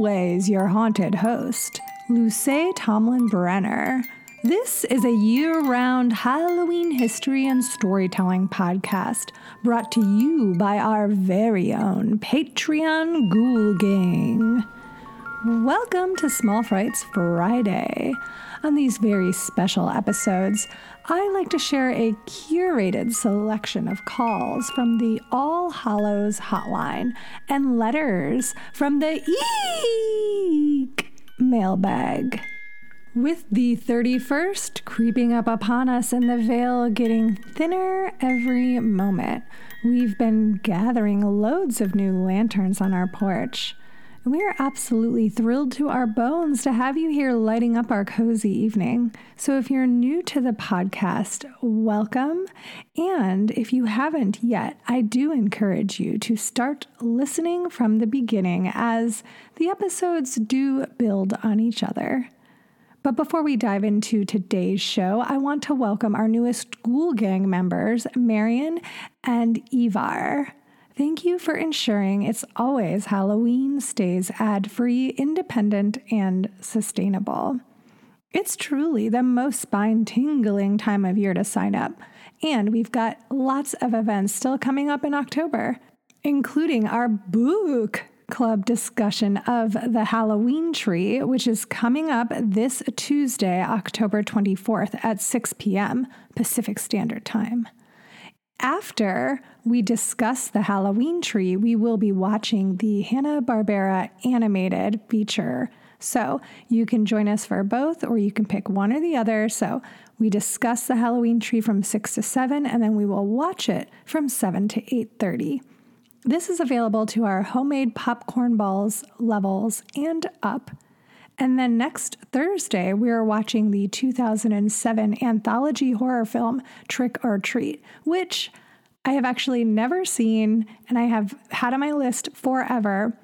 always your haunted host, Luce Tomlin Brenner. This is a year round Halloween history and storytelling podcast brought to you by our very own Patreon Ghoul Gang. Welcome to Small Frights Friday. On these very special episodes, I like to share a curated selection of calls from the All Hallows hotline and letters from the Eek mailbag. With the 31st creeping up upon us and the veil getting thinner every moment, we've been gathering loads of new lanterns on our porch. We are absolutely thrilled to our bones to have you here lighting up our cozy evening. So, if you're new to the podcast, welcome. And if you haven't yet, I do encourage you to start listening from the beginning as the episodes do build on each other. But before we dive into today's show, I want to welcome our newest Ghoul Gang members, Marion and Ivar. Thank you for ensuring it's always Halloween stays ad free, independent, and sustainable. It's truly the most spine tingling time of year to sign up, and we've got lots of events still coming up in October, including our book club discussion of the Halloween tree, which is coming up this Tuesday, October 24th at 6 p.m. Pacific Standard Time. After we discuss the Halloween tree, we will be watching the Hanna-Barbera animated feature. So you can join us for both, or you can pick one or the other. So we discuss the Halloween tree from 6 to 7, and then we will watch it from 7 to 8.30. This is available to our homemade popcorn balls levels and up. And then next Thursday, we are watching the 2007 anthology horror film Trick 'r Treat, which I have actually never seen and I have had on my list forever.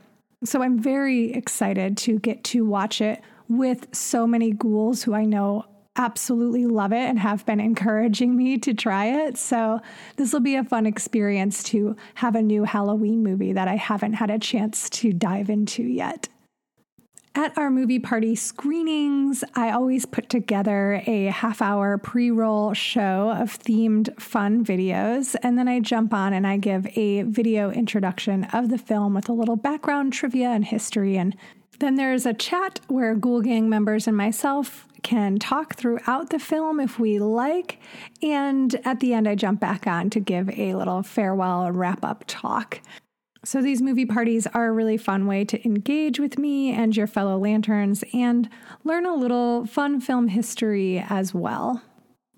So I'm very excited to get to watch it with so many ghouls who I know absolutely love it and have been encouraging me to try it. So this will be a fun experience to have a new Halloween movie that I haven't had a chance to dive into yet. At our movie party screenings, I always put together a half hour pre roll show of themed fun videos, and then I jump on and I give a video introduction of the film with a little background trivia and history. And then there's a chat where Ghoul Gang members and myself can talk throughout the film if we like. And at the end, I jump back on to give a little farewell wrap up talk. So, these movie parties are a really fun way to engage with me and your fellow lanterns and learn a little fun film history as well.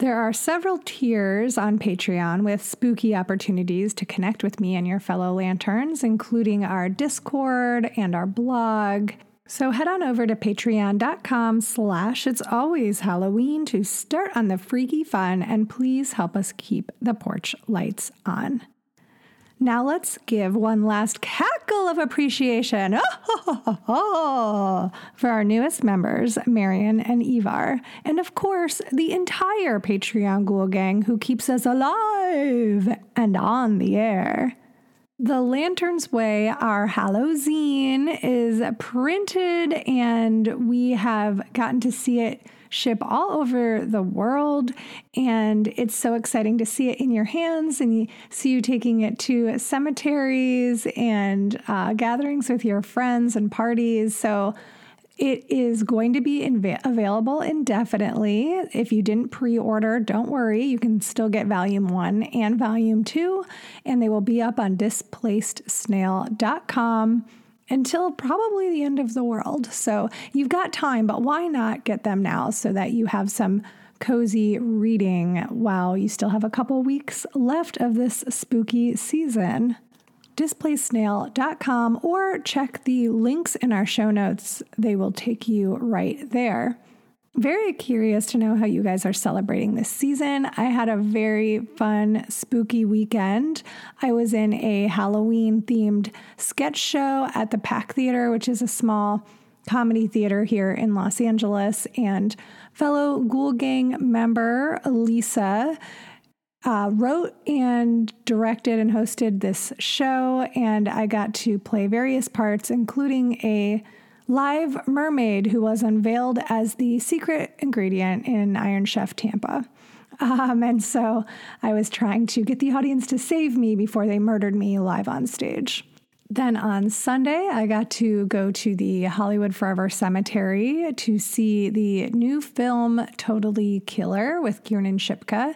There are several tiers on Patreon with spooky opportunities to connect with me and your fellow lanterns, including our Discord and our blog. So head on over to patreon.com slash it's always Halloween to start on the freaky fun and please help us keep the porch lights on. Now let's give one last cackle of appreciation oh, for our newest members, Marion and Ivar, and of course, the entire Patreon Ghoul Gang who keeps us alive and on the air. The Lantern's Way, our Halloween, is printed, and we have gotten to see it ship all over the world. And it's so exciting to see it in your hands and see you taking it to cemeteries and uh, gatherings with your friends and parties. So it is going to be inv- available indefinitely. If you didn't pre order, don't worry. You can still get volume one and volume two, and they will be up on displacedsnail.com until probably the end of the world. So you've got time, but why not get them now so that you have some cozy reading while you still have a couple weeks left of this spooky season? displaysnail.com or check the links in our show notes. They will take you right there. Very curious to know how you guys are celebrating this season. I had a very fun, spooky weekend. I was in a Halloween themed sketch show at the Pack Theater, which is a small comedy theater here in Los Angeles. And fellow Ghoul Gang member Lisa uh, wrote and directed and hosted this show, and I got to play various parts, including a live mermaid who was unveiled as the secret ingredient in Iron Chef Tampa. Um, and so I was trying to get the audience to save me before they murdered me live on stage. Then on Sunday, I got to go to the Hollywood Forever Cemetery to see the new film Totally Killer with Kiernan Shipka.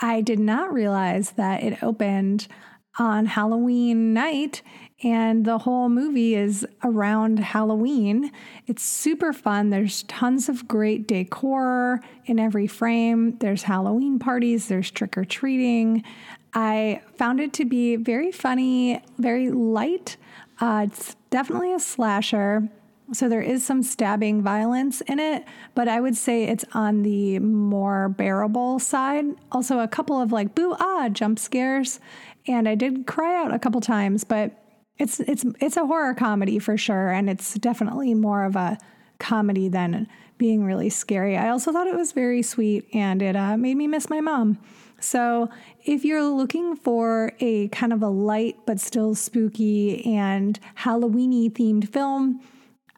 I did not realize that it opened on Halloween night and the whole movie is around Halloween. It's super fun. There's tons of great decor in every frame. There's Halloween parties, there's trick or treating. I found it to be very funny, very light. Uh, it's definitely a slasher. So there is some stabbing violence in it, but I would say it's on the more bearable side. Also, a couple of like boo ah jump scares, and I did cry out a couple times, but it's it's it's a horror comedy for sure, and it's definitely more of a comedy than being really scary. I also thought it was very sweet, and it uh, made me miss my mom. So, if you're looking for a kind of a light but still spooky and Halloweeny themed film,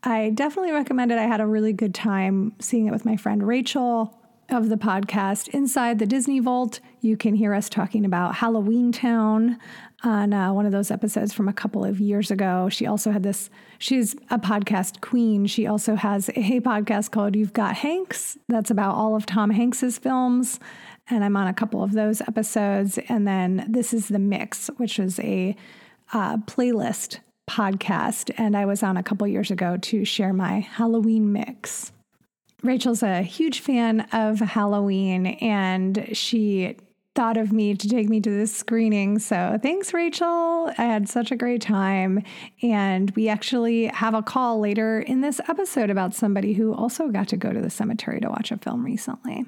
I definitely recommend it. I had a really good time seeing it with my friend Rachel of the podcast Inside the Disney Vault. You can hear us talking about Halloween Town on uh, one of those episodes from a couple of years ago. She also had this, she's a podcast queen. She also has a podcast called You've Got Hanks that's about all of Tom Hanks's films. And I'm on a couple of those episodes. And then This is the Mix, which is a uh, playlist podcast. And I was on a couple years ago to share my Halloween mix. Rachel's a huge fan of Halloween and she thought of me to take me to this screening. So thanks, Rachel. I had such a great time. And we actually have a call later in this episode about somebody who also got to go to the cemetery to watch a film recently.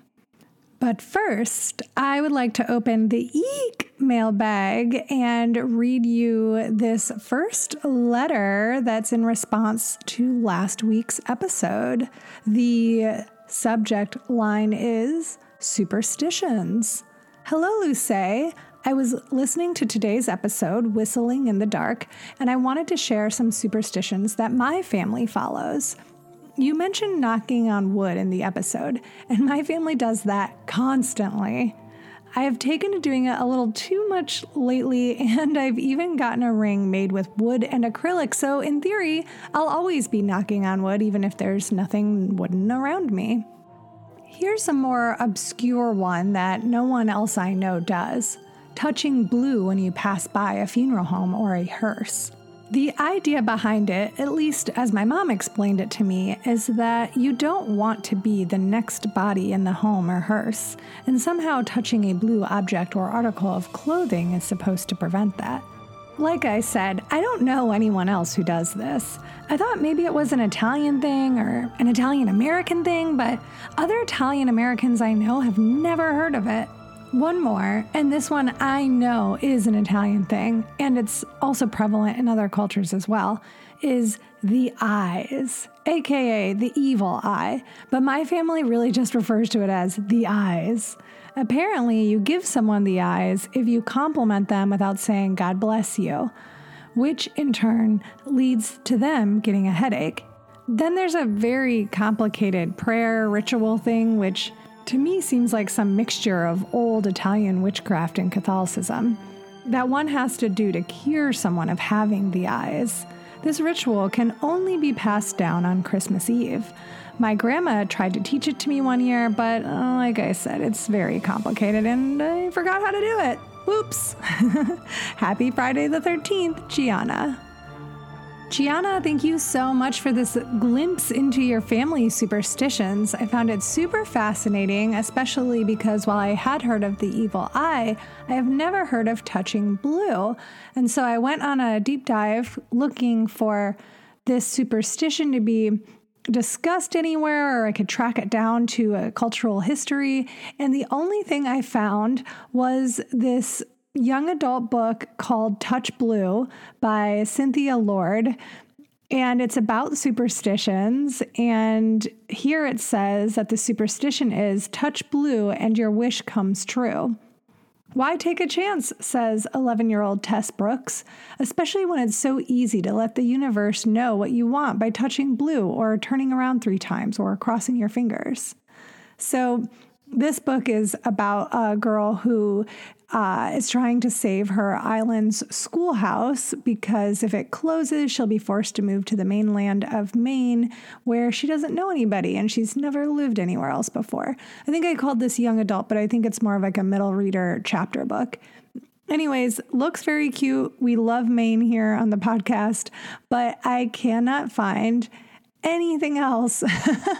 But first, I would like to open the Eek mailbag and read you this first letter that's in response to last week's episode. The subject line is superstitions. Hello, Luce. I was listening to today's episode, Whistling in the Dark, and I wanted to share some superstitions that my family follows. You mentioned knocking on wood in the episode, and my family does that constantly. I have taken to doing it a little too much lately, and I've even gotten a ring made with wood and acrylic, so in theory, I'll always be knocking on wood even if there's nothing wooden around me. Here's a more obscure one that no one else I know does touching blue when you pass by a funeral home or a hearse. The idea behind it, at least as my mom explained it to me, is that you don't want to be the next body in the home or hearse, and somehow touching a blue object or article of clothing is supposed to prevent that. Like I said, I don't know anyone else who does this. I thought maybe it was an Italian thing or an Italian American thing, but other Italian Americans I know have never heard of it. One more, and this one I know is an Italian thing, and it's also prevalent in other cultures as well, is the eyes, aka the evil eye. But my family really just refers to it as the eyes. Apparently, you give someone the eyes if you compliment them without saying, God bless you, which in turn leads to them getting a headache. Then there's a very complicated prayer ritual thing, which to me seems like some mixture of old Italian witchcraft and Catholicism that one has to do to cure someone of having the eyes. This ritual can only be passed down on Christmas Eve. My grandma tried to teach it to me one year, but uh, like I said, it's very complicated and I forgot how to do it. Whoops. Happy Friday the 13th, Gianna. Gianna, thank you so much for this glimpse into your family superstitions. I found it super fascinating, especially because while I had heard of the evil eye, I have never heard of touching blue. And so I went on a deep dive looking for this superstition to be discussed anywhere or I could track it down to a cultural history. And the only thing I found was this young adult book called Touch Blue by Cynthia Lord. And it's about superstitions. And here it says that the superstition is touch blue and your wish comes true. Why take a chance, says 11 year old Tess Brooks, especially when it's so easy to let the universe know what you want by touching blue or turning around three times or crossing your fingers. So, this book is about a girl who uh, is trying to save her island's schoolhouse because if it closes, she'll be forced to move to the mainland of Maine where she doesn't know anybody and she's never lived anywhere else before. I think I called this young adult, but I think it's more of like a middle reader chapter book. Anyways, looks very cute. We love Maine here on the podcast, but I cannot find anything else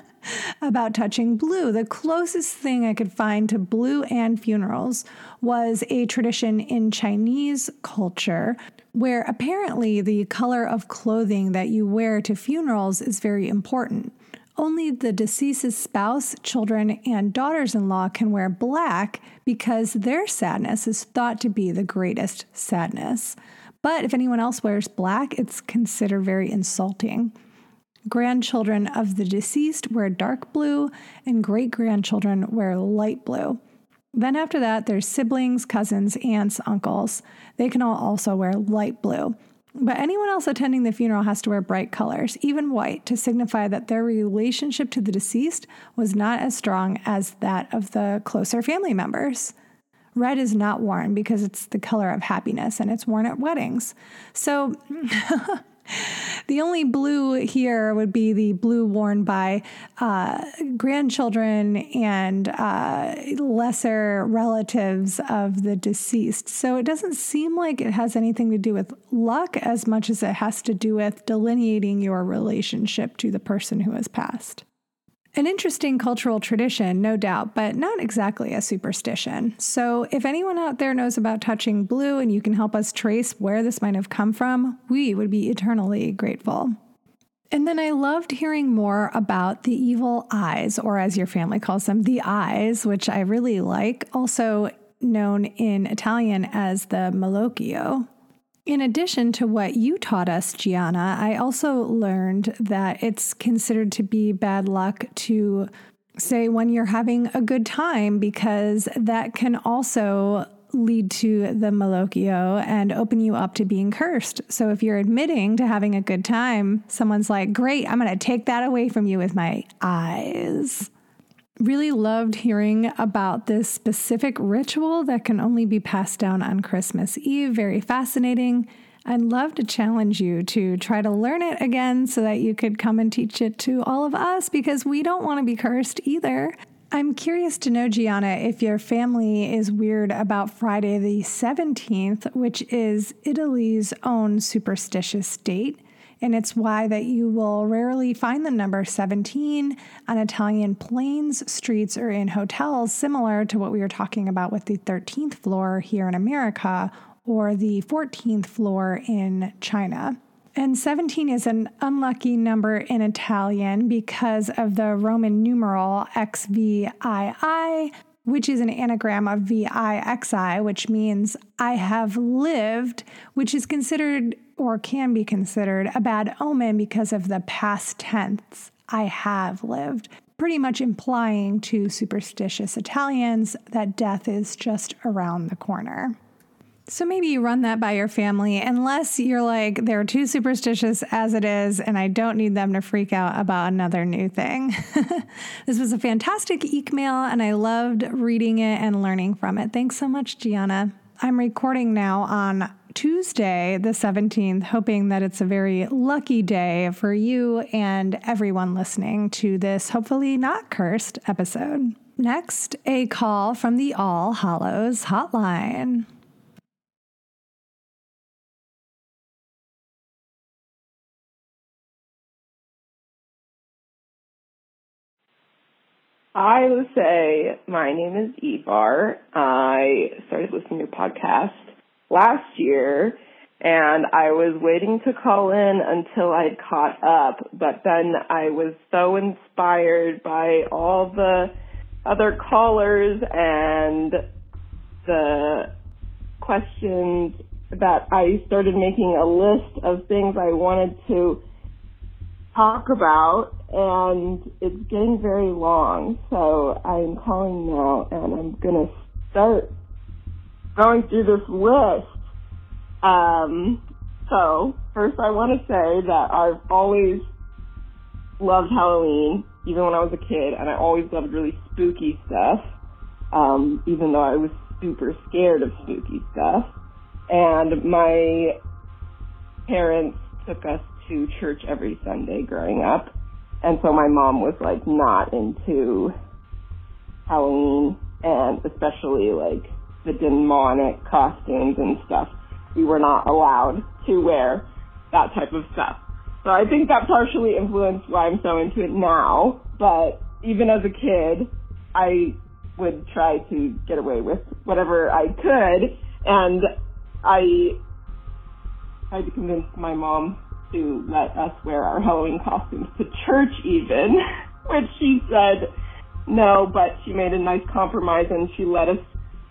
about touching blue. The closest thing I could find to blue and funerals was a tradition in Chinese culture where apparently the color of clothing that you wear to funerals is very important. Only the deceased's spouse, children, and daughters in law can wear black because their sadness is thought to be the greatest sadness. But if anyone else wears black, it's considered very insulting. Grandchildren of the deceased wear dark blue, and great grandchildren wear light blue. Then, after that, there's siblings, cousins, aunts, uncles. They can all also wear light blue. But anyone else attending the funeral has to wear bright colors, even white, to signify that their relationship to the deceased was not as strong as that of the closer family members. Red is not worn because it's the color of happiness and it's worn at weddings. So the only blue here would be the blue worn by uh, grandchildren and uh, lesser relatives of the deceased. So it doesn't seem like it has anything to do with luck as much as it has to do with delineating your relationship to the person who has passed. An interesting cultural tradition, no doubt, but not exactly a superstition. So, if anyone out there knows about touching blue and you can help us trace where this might have come from, we would be eternally grateful. And then I loved hearing more about the evil eyes, or as your family calls them, the eyes, which I really like, also known in Italian as the malocchio. In addition to what you taught us, Gianna, I also learned that it's considered to be bad luck to say when you're having a good time because that can also lead to the malocchio and open you up to being cursed. So if you're admitting to having a good time, someone's like, "Great, I'm going to take that away from you with my eyes." Really loved hearing about this specific ritual that can only be passed down on Christmas Eve. Very fascinating. I'd love to challenge you to try to learn it again so that you could come and teach it to all of us because we don't want to be cursed either. I'm curious to know, Gianna, if your family is weird about Friday the 17th, which is Italy's own superstitious date and it's why that you will rarely find the number 17 on Italian planes, streets, or in hotels, similar to what we were talking about with the 13th floor here in America or the 14th floor in China. And 17 is an unlucky number in Italian because of the Roman numeral XVII, which is an anagram of VIXI, which means I have lived, which is considered or can be considered a bad omen because of the past tense, I have lived, pretty much implying to superstitious Italians that death is just around the corner. So maybe you run that by your family, unless you're like, they're too superstitious as it is, and I don't need them to freak out about another new thing. this was a fantastic email, and I loved reading it and learning from it. Thanks so much, Gianna. I'm recording now on Tuesday, the 17th, hoping that it's a very lucky day for you and everyone listening to this hopefully not cursed episode. Next, a call from the All Hallows Hotline. Hi, Luce. My name is Ivar. I started listening to your podcast last year and I was waiting to call in until I'd caught up, but then I was so inspired by all the other callers and the questions that I started making a list of things I wanted to talk about and it's getting very long, so I'm calling now and I'm gonna start going through this list. Um, so first I want to say that I've always loved Halloween, even when I was a kid, and I always loved really spooky stuff. Um, even though I was super scared of spooky stuff. And my parents took us to church every Sunday growing up. And so my mom was like not into Halloween and especially like the demonic costumes and stuff. We were not allowed to wear that type of stuff. So I think that partially influenced why I'm so into it now. But even as a kid, I would try to get away with whatever I could. And I tried to convince my mom to let us wear our Halloween costumes to church even, which she said no, but she made a nice compromise and she let us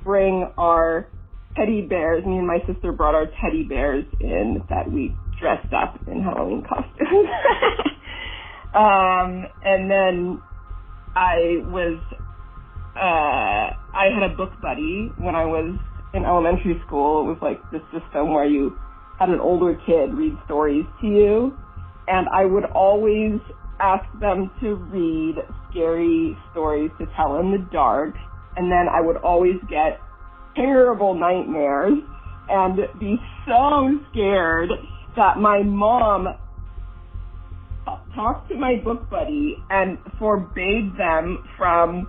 bring our teddy bears. Me and my sister brought our teddy bears in that we dressed up in Halloween costumes. um, and then I was, uh, I had a book buddy when I was in elementary school. It was like this system where you had an older kid read stories to you. And I would always ask them to read scary stories to tell in the dark. And then I would always get terrible nightmares and be so scared that my mom talked to my book buddy and forbade them from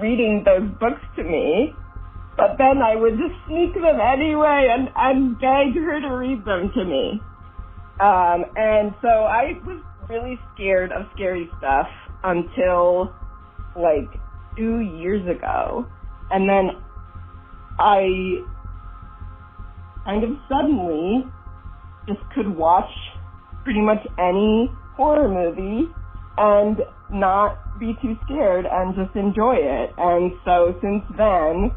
reading those books to me. But then I would just sneak them anyway and, and beg her to read them to me. Um, and so I was really scared of scary stuff until like two years ago. And then I kind of suddenly just could watch pretty much any horror movie and not be too scared and just enjoy it. And so since then,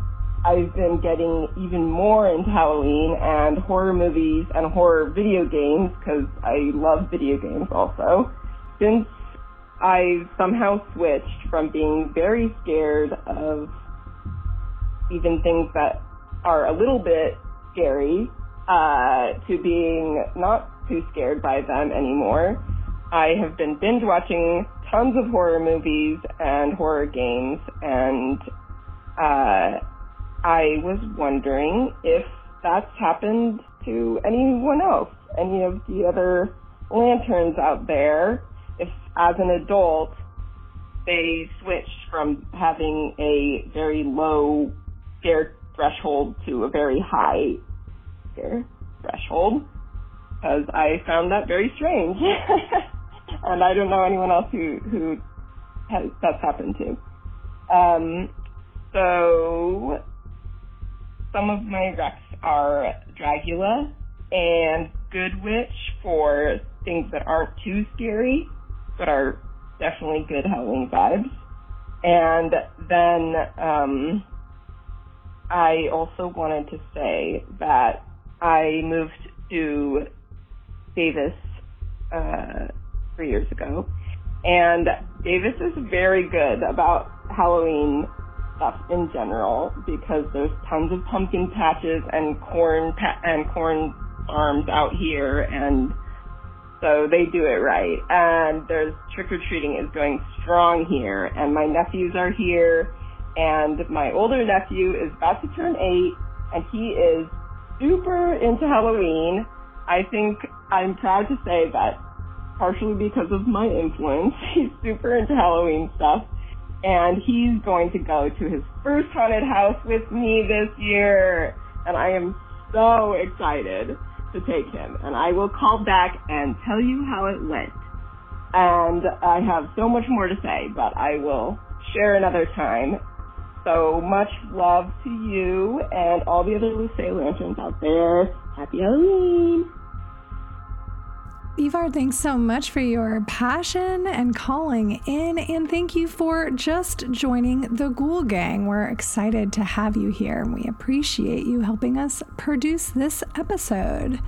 I've been getting even more into Halloween and horror movies and horror video games because I love video games also. Since I somehow switched from being very scared of even things that are a little bit scary uh, to being not too scared by them anymore. I have been binge watching tons of horror movies and horror games, and uh, I was wondering if that's happened to anyone else, any of the other lanterns out there, as an adult they switched from having a very low scare threshold to a very high scare threshold, because I found that very strange. and I don't know anyone else who, who has, that's happened to. Um, so some of my recs are Dragula and Good Witch for things that aren't too scary, but are definitely good Halloween vibes. And then um, I also wanted to say that I moved to Davis uh, three years ago, and Davis is very good about Halloween stuff in general because there's tons of pumpkin patches and corn pa- and corn farms out here and so they do it right. And there's trick or treating is going strong here and my nephews are here and my older nephew is about to turn eight and he is super into Halloween. I think I'm proud to say that partially because of my influence, he's super into Halloween stuff and he's going to go to his first haunted house with me this year. And I am so excited to take him. And I will call back and tell you how it went. And I have so much more to say, but I will share another time. So much love to you and all the other Luce Lanterns out there. Happy Halloween! Ivar, thanks so much for your passion and calling in, and thank you for just joining the Ghoul Gang. We're excited to have you here, and we appreciate you helping us produce this episode.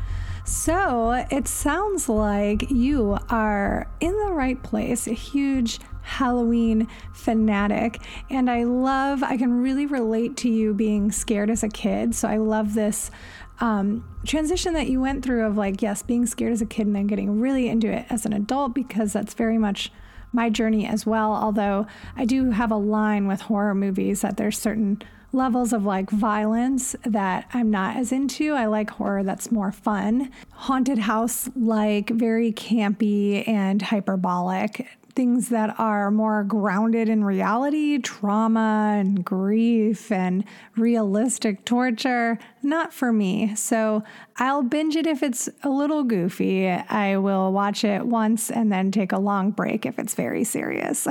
So, it sounds like you are in the right place, a huge Halloween fanatic. And I love, I can really relate to you being scared as a kid. So I love this um, transition that you went through of like, yes, being scared as a kid and then getting really into it as an adult because that's very much my journey as well. Although I do have a line with horror movies that there's certain levels of like violence that I'm not as into. I like horror that's more fun. Haunted house like very campy and hyperbolic things that are more grounded in reality, trauma and grief and realistic torture, not for me. So I'll binge it if it's a little goofy. I will watch it once and then take a long break if it's very serious.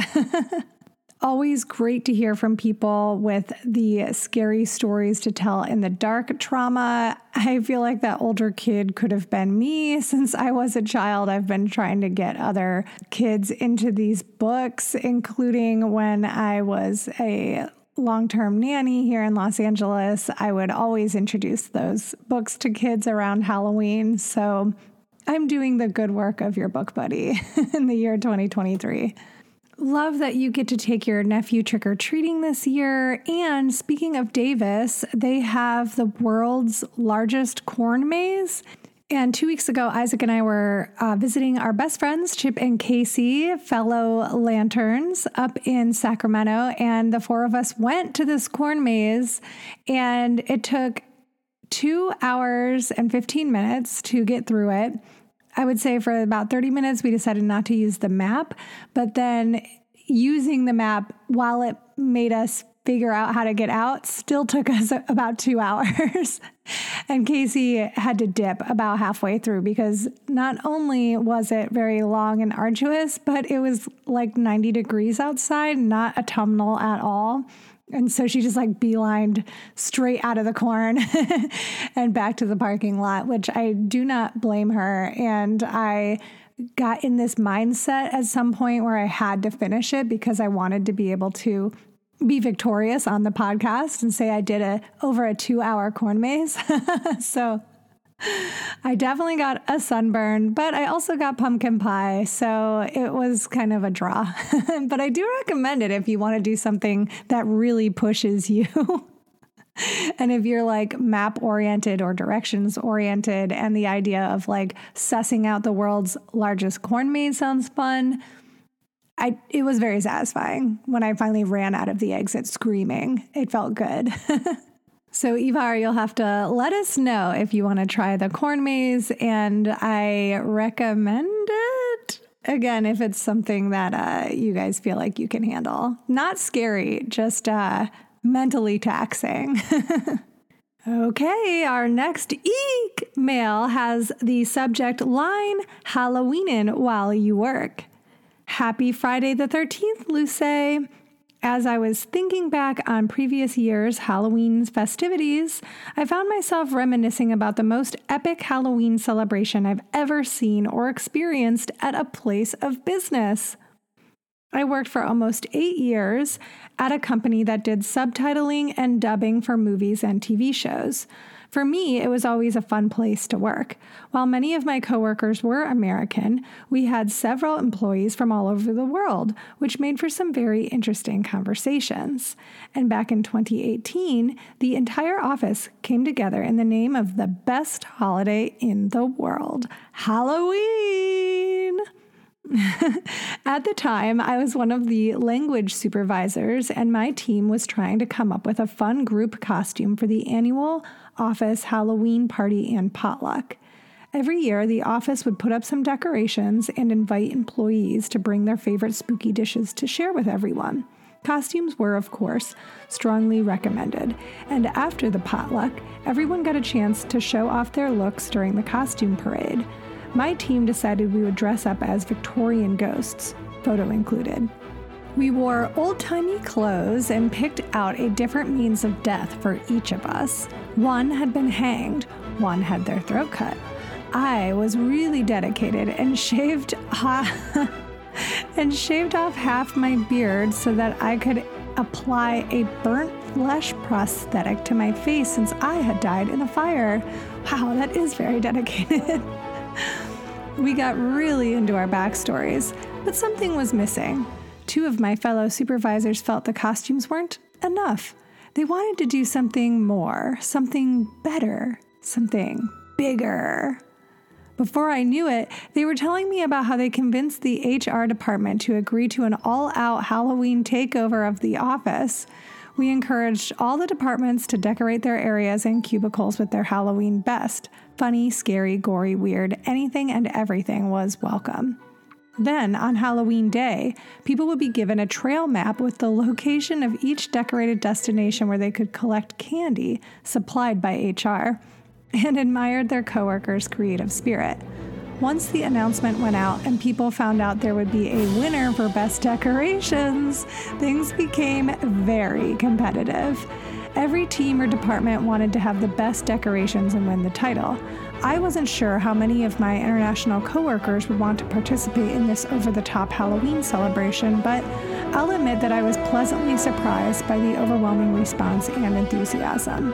Always great to hear from people with the scary stories to tell in the dark trauma. I feel like that older kid could have been me since I was a child. I've been trying to get other kids into these books, including when I was a long term nanny here in Los Angeles. I would always introduce those books to kids around Halloween. So I'm doing the good work of your book buddy in the year 2023. Love that you get to take your nephew trick or treating this year. And speaking of Davis, they have the world's largest corn maze. And two weeks ago, Isaac and I were uh, visiting our best friends, Chip and Casey, fellow lanterns up in Sacramento. And the four of us went to this corn maze, and it took two hours and 15 minutes to get through it. I would say for about 30 minutes, we decided not to use the map, but then using the map while it made us figure out how to get out still took us about two hours. and Casey had to dip about halfway through because not only was it very long and arduous, but it was like 90 degrees outside, not autumnal at all. And so she just like beelined straight out of the corn and back to the parking lot, which I do not blame her. And I got in this mindset at some point where I had to finish it because I wanted to be able to be victorious on the podcast and say I did a over a 2-hour corn maze. so I definitely got a sunburn, but I also got pumpkin pie. So it was kind of a draw. but I do recommend it if you want to do something that really pushes you. and if you're like map oriented or directions oriented, and the idea of like sussing out the world's largest corn maze sounds fun. I, it was very satisfying when I finally ran out of the exit screaming. It felt good. So, Ivar, you'll have to let us know if you want to try the corn maze, and I recommend it. Again, if it's something that uh, you guys feel like you can handle. Not scary, just uh, mentally taxing. okay, our next Eek mail has the subject line Halloweenin' while you work. Happy Friday the 13th, Luce. As I was thinking back on previous years' Halloween festivities, I found myself reminiscing about the most epic Halloween celebration I've ever seen or experienced at a place of business. I worked for almost eight years at a company that did subtitling and dubbing for movies and TV shows. For me, it was always a fun place to work. While many of my coworkers were American, we had several employees from all over the world, which made for some very interesting conversations. And back in 2018, the entire office came together in the name of the best holiday in the world Halloween. At the time, I was one of the language supervisors, and my team was trying to come up with a fun group costume for the annual office Halloween party and potluck. Every year, the office would put up some decorations and invite employees to bring their favorite spooky dishes to share with everyone. Costumes were, of course, strongly recommended, and after the potluck, everyone got a chance to show off their looks during the costume parade. My team decided we would dress up as Victorian ghosts, photo included. We wore old timey clothes and picked out a different means of death for each of us. One had been hanged, one had their throat cut. I was really dedicated and shaved and shaved off half my beard so that I could apply a burnt flesh prosthetic to my face since I had died in a fire. Wow, that is very dedicated. we got really into our backstories, but something was missing. Two of my fellow supervisors felt the costumes weren't enough. They wanted to do something more, something better, something bigger. Before I knew it, they were telling me about how they convinced the HR department to agree to an all out Halloween takeover of the office. We encouraged all the departments to decorate their areas and cubicles with their Halloween best. Funny, scary, gory, weird, anything and everything was welcome. Then, on Halloween Day, people would be given a trail map with the location of each decorated destination where they could collect candy supplied by HR and admired their coworkers' creative spirit. Once the announcement went out and people found out there would be a winner for best decorations, things became very competitive. Every team or department wanted to have the best decorations and win the title. I wasn't sure how many of my international coworkers would want to participate in this over the top Halloween celebration, but I'll admit that I was pleasantly surprised by the overwhelming response and enthusiasm.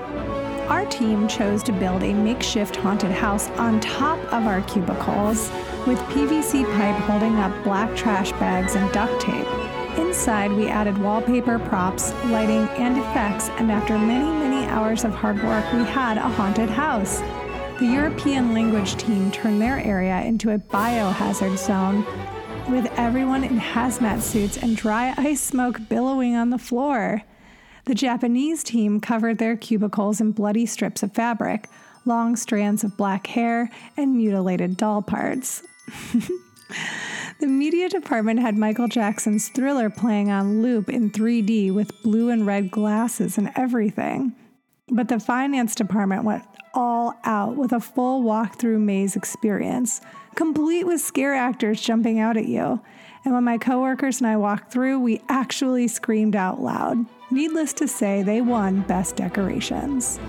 Our team chose to build a makeshift haunted house on top of our cubicles with PVC pipe holding up black trash bags and duct tape. Inside, we added wallpaper, props, lighting, and effects, and after many, many hours of hard work, we had a haunted house. The European language team turned their area into a biohazard zone with everyone in hazmat suits and dry ice smoke billowing on the floor. The Japanese team covered their cubicles in bloody strips of fabric, long strands of black hair, and mutilated doll parts. the media department had Michael Jackson's thriller playing on loop in 3D with blue and red glasses and everything. But the finance department went all out with a full walkthrough maze experience, complete with scare actors jumping out at you. And when my coworkers and I walked through, we actually screamed out loud. Needless to say, they won Best Decorations.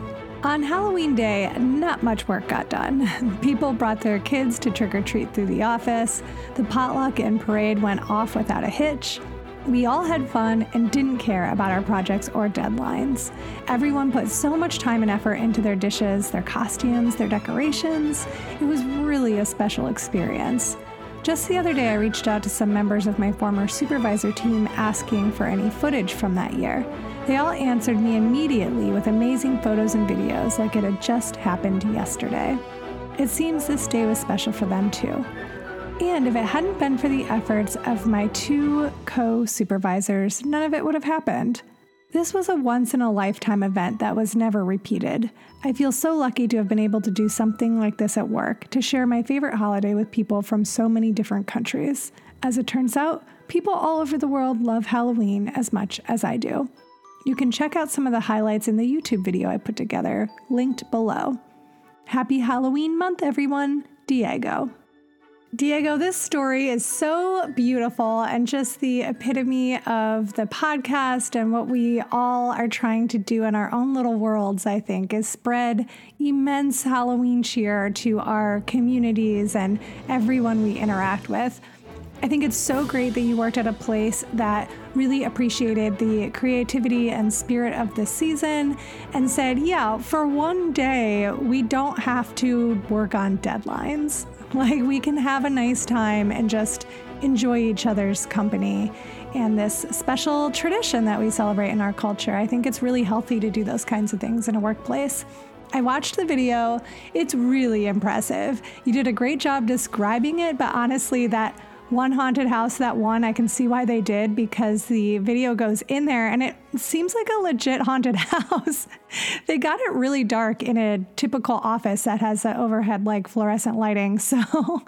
On Halloween Day, not much work got done. People brought their kids to trick or treat through the office. The potluck and parade went off without a hitch. We all had fun and didn't care about our projects or deadlines. Everyone put so much time and effort into their dishes, their costumes, their decorations. It was really a special experience. Just the other day, I reached out to some members of my former supervisor team asking for any footage from that year. They all answered me immediately with amazing photos and videos like it had just happened yesterday. It seems this day was special for them too. And if it hadn't been for the efforts of my two co supervisors, none of it would have happened. This was a once in a lifetime event that was never repeated. I feel so lucky to have been able to do something like this at work, to share my favorite holiday with people from so many different countries. As it turns out, people all over the world love Halloween as much as I do. You can check out some of the highlights in the YouTube video I put together, linked below. Happy Halloween month, everyone! Diego. Diego, this story is so beautiful and just the epitome of the podcast and what we all are trying to do in our own little worlds, I think, is spread immense Halloween cheer to our communities and everyone we interact with. I think it's so great that you worked at a place that really appreciated the creativity and spirit of the season and said, yeah, for one day, we don't have to work on deadlines. Like, we can have a nice time and just enjoy each other's company and this special tradition that we celebrate in our culture. I think it's really healthy to do those kinds of things in a workplace. I watched the video. It's really impressive. You did a great job describing it, but honestly, that one haunted house that one i can see why they did because the video goes in there and it seems like a legit haunted house. They got it really dark in a typical office that has that overhead like fluorescent lighting. So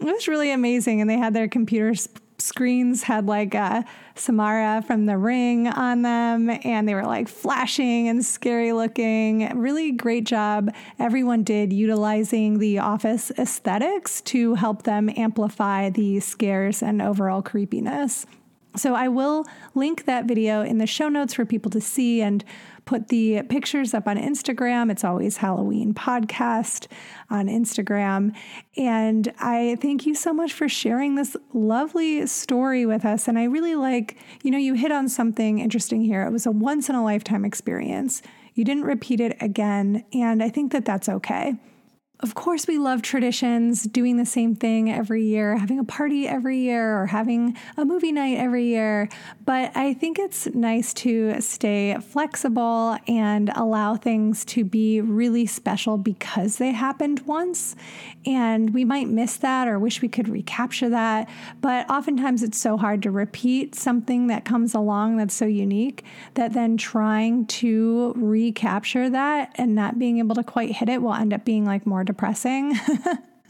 it was really amazing and they had their computers screens had like uh, Samara from The Ring on them, and they were like flashing and scary looking. Really great job everyone did utilizing the office aesthetics to help them amplify the scares and overall creepiness. So I will link that video in the show notes for people to see and put the pictures up on Instagram. It's always Halloween podcast on Instagram. And I thank you so much for sharing this lovely story with us. And I really like, you know, you hit on something interesting here. It was a once in a lifetime experience. You didn't repeat it again. And I think that that's okay. Of course, we love traditions, doing the same thing every year, having a party every year, or having a movie night every year. But I think it's nice to stay flexible and allow things to be really special because they happened once. And we might miss that or wish we could recapture that. But oftentimes it's so hard to repeat something that comes along that's so unique that then trying to recapture that and not being able to quite hit it will end up being like more depressing.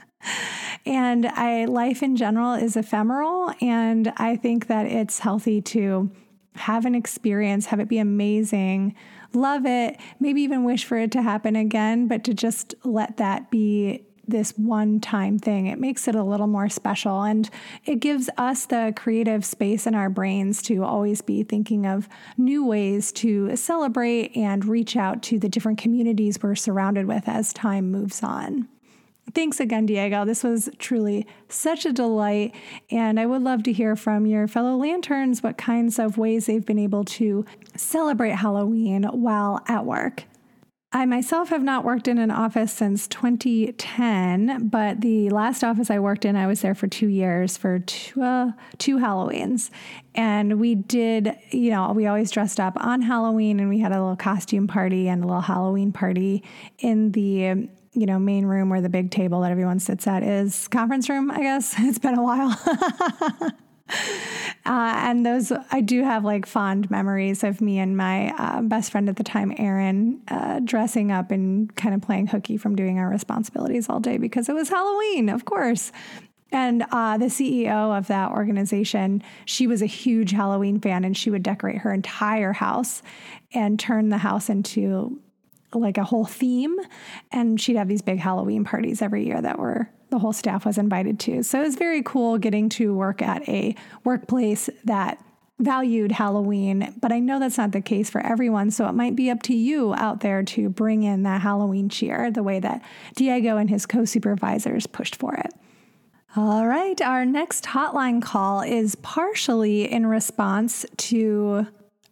and I life in general is ephemeral and I think that it's healthy to have an experience, have it be amazing, love it, maybe even wish for it to happen again, but to just let that be this one time thing. It makes it a little more special and it gives us the creative space in our brains to always be thinking of new ways to celebrate and reach out to the different communities we're surrounded with as time moves on. Thanks again, Diego. This was truly such a delight. And I would love to hear from your fellow lanterns what kinds of ways they've been able to celebrate Halloween while at work. I myself have not worked in an office since 2010, but the last office I worked in, I was there for two years for two, uh, two Halloweens. And we did, you know, we always dressed up on Halloween and we had a little costume party and a little Halloween party in the you know, main room where the big table that everyone sits at is conference room, I guess. It's been a while. uh, and those, I do have like fond memories of me and my uh, best friend at the time, Aaron, uh, dressing up and kind of playing hooky from doing our responsibilities all day because it was Halloween, of course. And uh, the CEO of that organization, she was a huge Halloween fan and she would decorate her entire house and turn the house into like a whole theme and she'd have these big Halloween parties every year that were the whole staff was invited to. So it was very cool getting to work at a workplace that valued Halloween, but I know that's not the case for everyone. So it might be up to you out there to bring in that Halloween cheer the way that Diego and his co supervisors pushed for it. All right, our next hotline call is partially in response to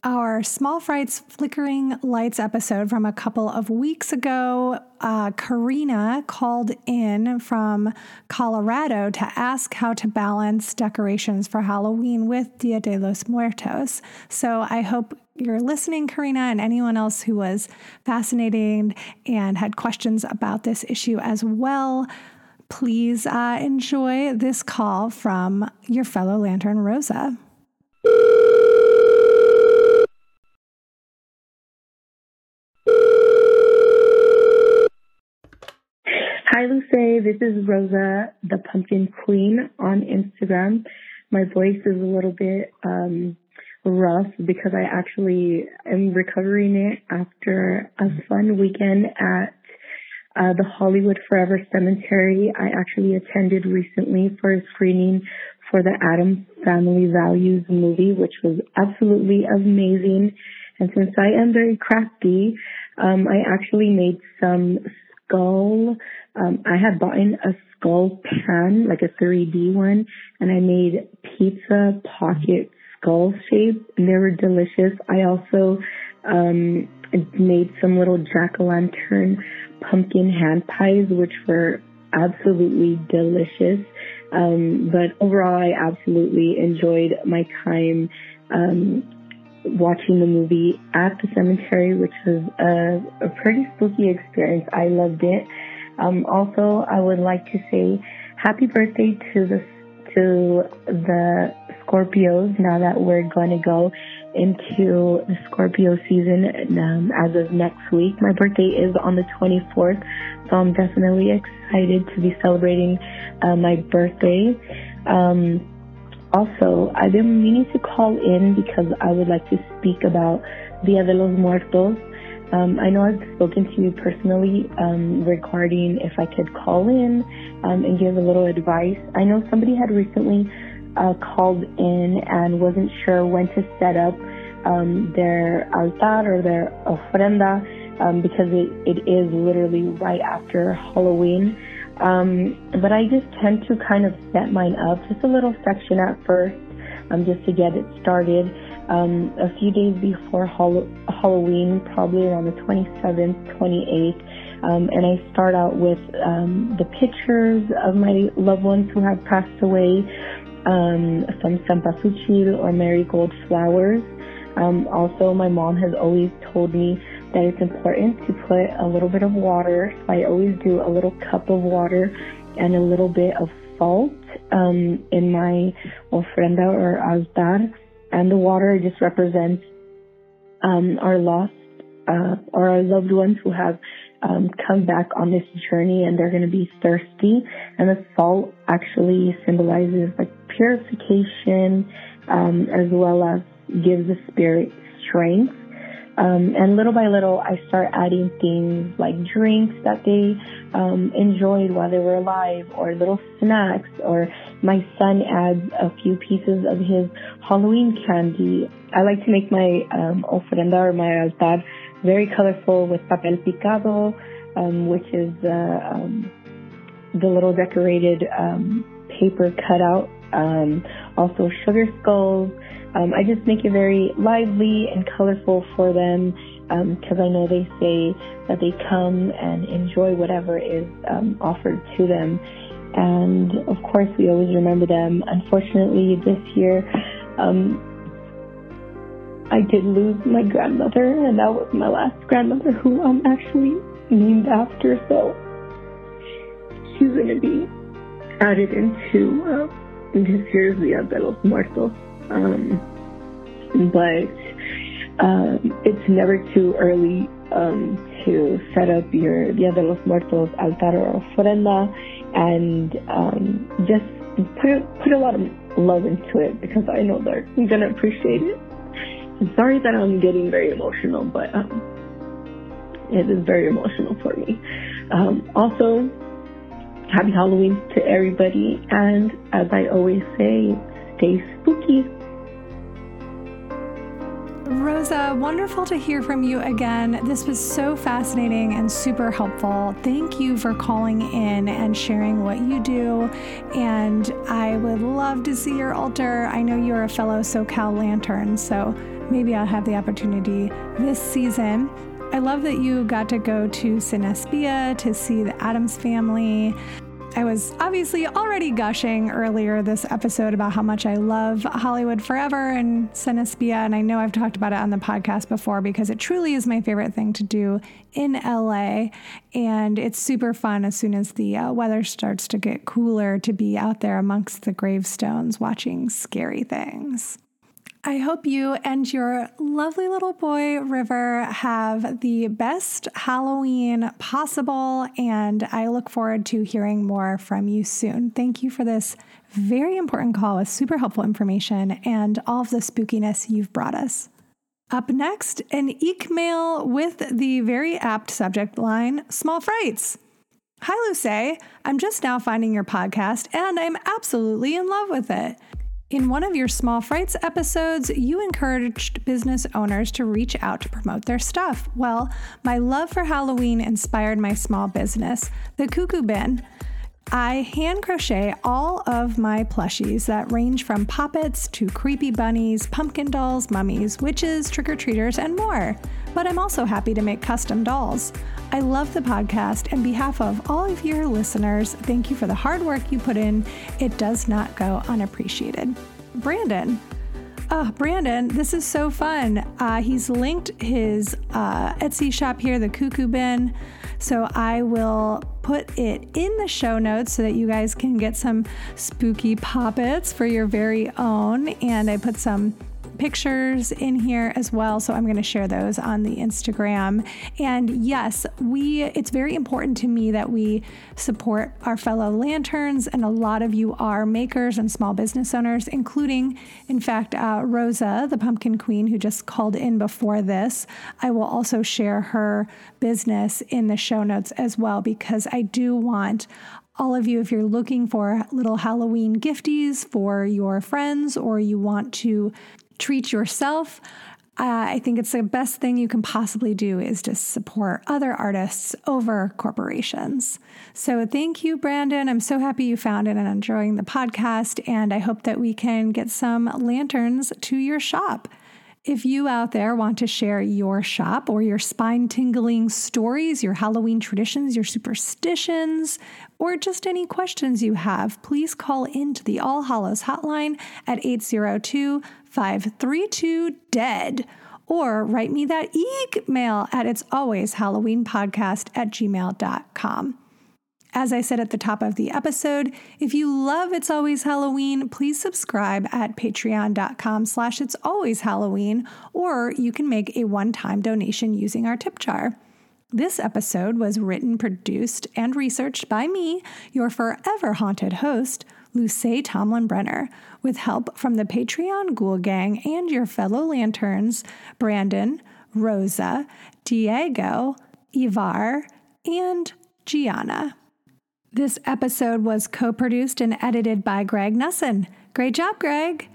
our Small Frights Flickering Lights episode from a couple of weeks ago. Uh, Karina called in from Colorado to ask how to balance decorations for Halloween with Dia de los Muertos. So I hope you're listening, Karina, and anyone else who was fascinated and had questions about this issue as well. Please uh, enjoy this call from your fellow lantern, Rosa. Hi, Luce. This is Rosa, the Pumpkin Queen on Instagram. My voice is a little bit um, rough because I actually am recovering it after a fun weekend at uh, the Hollywood Forever Cemetery. I actually attended recently for a screening for the Addams Family Values movie, which was absolutely amazing. And since I am very crafty, um, I actually made some skull um, I had bought in a skull pan, like a 3D one, and I made pizza pocket skull shapes, and they were delicious. I also um, made some little jack-o'-lantern pumpkin hand pies, which were absolutely delicious. Um, but overall, I absolutely enjoyed my time um, watching the movie at the cemetery, which was a, a pretty spooky experience. I loved it. Um, also, I would like to say happy birthday to the to the Scorpios. Now that we're going to go into the Scorpio season um, as of next week, my birthday is on the 24th, so I'm definitely excited to be celebrating uh, my birthday. Um, also, I've been meaning to call in because I would like to speak about Dia de los Muertos. Um, I know I've spoken to you personally um, regarding if I could call in um, and give a little advice. I know somebody had recently uh, called in and wasn't sure when to set up um, their altar or their ofrenda um, because it, it is literally right after Halloween. Um, but I just tend to kind of set mine up just a little section at first um, just to get it started um, a few days before Hall- Halloween, probably around the 27th, 28th, Um, and I start out with um, the pictures of my loved ones who have passed away, um, some cempasúchil or marigold flowers. Um, also, my mom has always told me that it's important to put a little bit of water. So I always do a little cup of water and a little bit of salt um, in my ofrenda or altar. And the water just represents um, our lost uh, or our loved ones who have um, come back on this journey and they're going to be thirsty. And the salt actually symbolizes like purification um, as well as gives the spirit strength. Um, and little by little, I start adding things like drinks that they um, enjoyed while they were alive, or little snacks, or my son adds a few pieces of his Halloween candy. I like to make my um, ofrenda or my altar very colorful with papel picado, um, which is uh, um, the little decorated um, paper cutout. Um, also sugar skulls. Um, I just make it very lively and colorful for them because um, I know they say that they come and enjoy whatever is um, offered to them. And of course, we always remember them. Unfortunately, this year, um, I did lose my grandmother, and that was my last grandmother who I'm actually named after. So she's going to be added into uh, this year's Dia de los Muertos. Um, but um, it's never too early um, to set up your Dia de los Muertos altar or ofrenda and um, just put, put a lot of love into it because I know they're going to appreciate it. I'm sorry that I'm getting very emotional, but um, it is very emotional for me. Um, also, happy Halloween to everybody, and as I always say, stay spooky. Rosa, wonderful to hear from you again. This was so fascinating and super helpful. Thank you for calling in and sharing what you do. And I would love to see your altar. I know you're a fellow SoCal Lantern, so maybe I'll have the opportunity this season. I love that you got to go to Cinespia to see the Addams family. I was obviously already gushing earlier this episode about how much I love Hollywood Forever and Cinespia, and I know I've talked about it on the podcast before because it truly is my favorite thing to do in LA, and it's super fun as soon as the uh, weather starts to get cooler to be out there amongst the gravestones watching scary things. I hope you and your lovely little boy, River, have the best Halloween possible. And I look forward to hearing more from you soon. Thank you for this very important call with super helpful information and all of the spookiness you've brought us. Up next, an eek mail with the very apt subject line Small Frights. Hi, Luce. I'm just now finding your podcast and I'm absolutely in love with it. In one of your Small Frights episodes, you encouraged business owners to reach out to promote their stuff. Well, my love for Halloween inspired my small business, the Cuckoo Bin. I hand crochet all of my plushies that range from poppets to creepy bunnies, pumpkin dolls, mummies, witches, trick or treaters, and more. But I'm also happy to make custom dolls. I love the podcast. and behalf of all of your listeners, thank you for the hard work you put in. It does not go unappreciated. Brandon. Oh, Brandon, this is so fun. Uh, he's linked his uh, Etsy shop here, the Cuckoo Bin. So I will put it in the show notes so that you guys can get some spooky poppets for your very own. And I put some pictures in here as well. So I'm going to share those on the Instagram. And yes, we it's very important to me that we support our fellow lanterns, and a lot of you are makers and small business owners, including, in fact, uh, Rosa, the pumpkin queen, who just called in before this. I will also share her business in the show notes as well because I do want all of you, if you're looking for little Halloween gifties for your friends or you want to treat yourself. Uh, I think it's the best thing you can possibly do is to support other artists over corporations. So thank you, Brandon. I'm so happy you found it and enjoying the podcast. And I hope that we can get some lanterns to your shop. If you out there want to share your shop or your spine tingling stories, your Halloween traditions, your superstitions, or just any questions you have, please call into the All Hallows hotline at 802 532 DEAD or write me that email at it's always Halloween podcast at gmail.com. As I said at the top of the episode, if you love It's Always Halloween, please subscribe at patreon.com slash it's always Halloween, or you can make a one-time donation using our tip jar. This episode was written, produced, and researched by me, your forever haunted host, Luce Tomlin Brenner, with help from the Patreon Ghoul Gang and your fellow lanterns, Brandon, Rosa, Diego, Ivar, and Gianna. This episode was co produced and edited by Greg Nussin. Great job, Greg!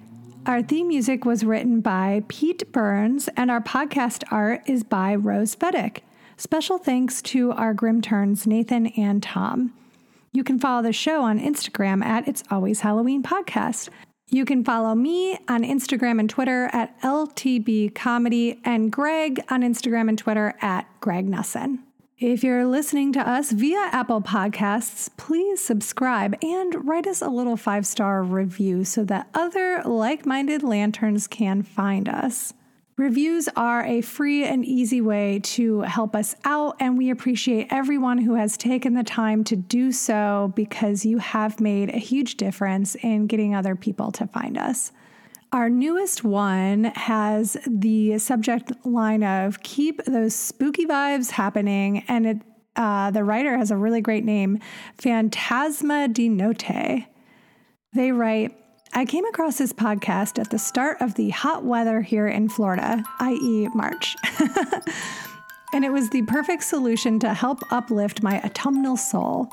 Our theme music was written by Pete Burns, and our podcast art is by Rose Fedick. Special thanks to our Grim Turns, Nathan and Tom. You can follow the show on Instagram at It's Always Halloween Podcast. You can follow me on Instagram and Twitter at LTB Comedy and Greg on Instagram and Twitter at Greg Nussin. If you're listening to us via Apple Podcasts, please subscribe and write us a little five star review so that other like minded lanterns can find us. Reviews are a free and easy way to help us out, and we appreciate everyone who has taken the time to do so because you have made a huge difference in getting other people to find us. Our newest one has the subject line of keep those spooky vibes happening, and it, uh, the writer has a really great name, Phantasma di Notte. They write, I came across this podcast at the start of the hot weather here in Florida, i.e., March. and it was the perfect solution to help uplift my autumnal soul.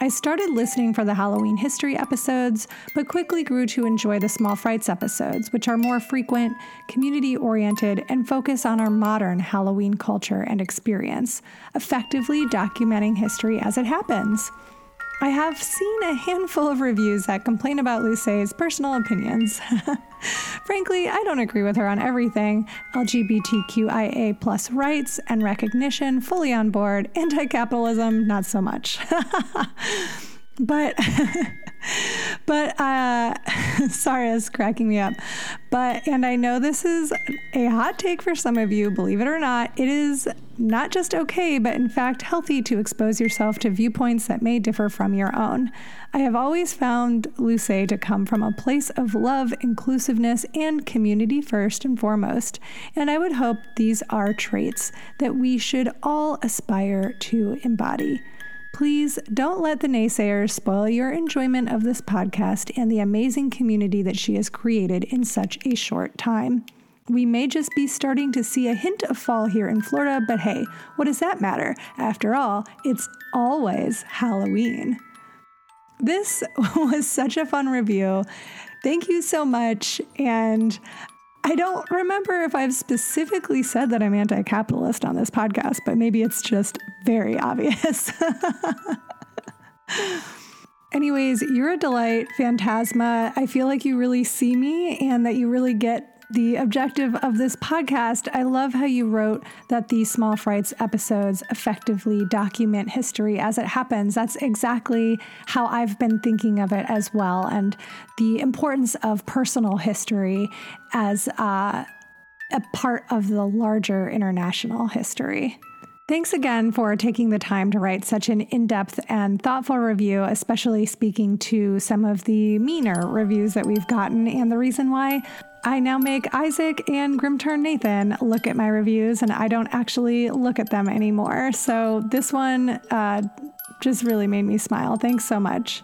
I started listening for the Halloween history episodes, but quickly grew to enjoy the Small Frights episodes, which are more frequent, community oriented, and focus on our modern Halloween culture and experience, effectively documenting history as it happens. I have seen a handful of reviews that complain about Luce's personal opinions. Frankly, I don't agree with her on everything. LGBTQIA plus rights and recognition, fully on board. Anti capitalism, not so much. but but uh sorry it's cracking me up. But and i know this is a hot take for some of you believe it or not it is not just okay but in fact healthy to expose yourself to viewpoints that may differ from your own. I have always found luce to come from a place of love inclusiveness and community first and foremost. And i would hope these are traits that we should all aspire to embody Please don't let the naysayers spoil your enjoyment of this podcast and the amazing community that she has created in such a short time. We may just be starting to see a hint of fall here in Florida, but hey, what does that matter? After all, it's always Halloween. This was such a fun review. Thank you so much. And I don't remember if I've specifically said that I'm anti capitalist on this podcast, but maybe it's just very obvious. Anyways, you're a delight, Phantasma. I feel like you really see me and that you really get the objective of this podcast, I love how you wrote that the Small Frights episodes effectively document history as it happens. That's exactly how I've been thinking of it as well, and the importance of personal history as uh, a part of the larger international history. Thanks again for taking the time to write such an in depth and thoughtful review, especially speaking to some of the meaner reviews that we've gotten and the reason why I now make Isaac and Grimturn Nathan look at my reviews and I don't actually look at them anymore. So this one uh, just really made me smile. Thanks so much.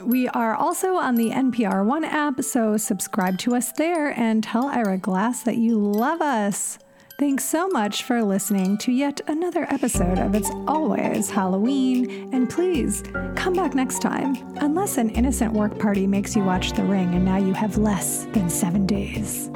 We are also on the NPR One app, so subscribe to us there and tell Ira Glass that you love us. Thanks so much for listening to yet another episode of It's Always Halloween. And please come back next time, unless an innocent work party makes you watch The Ring and now you have less than seven days.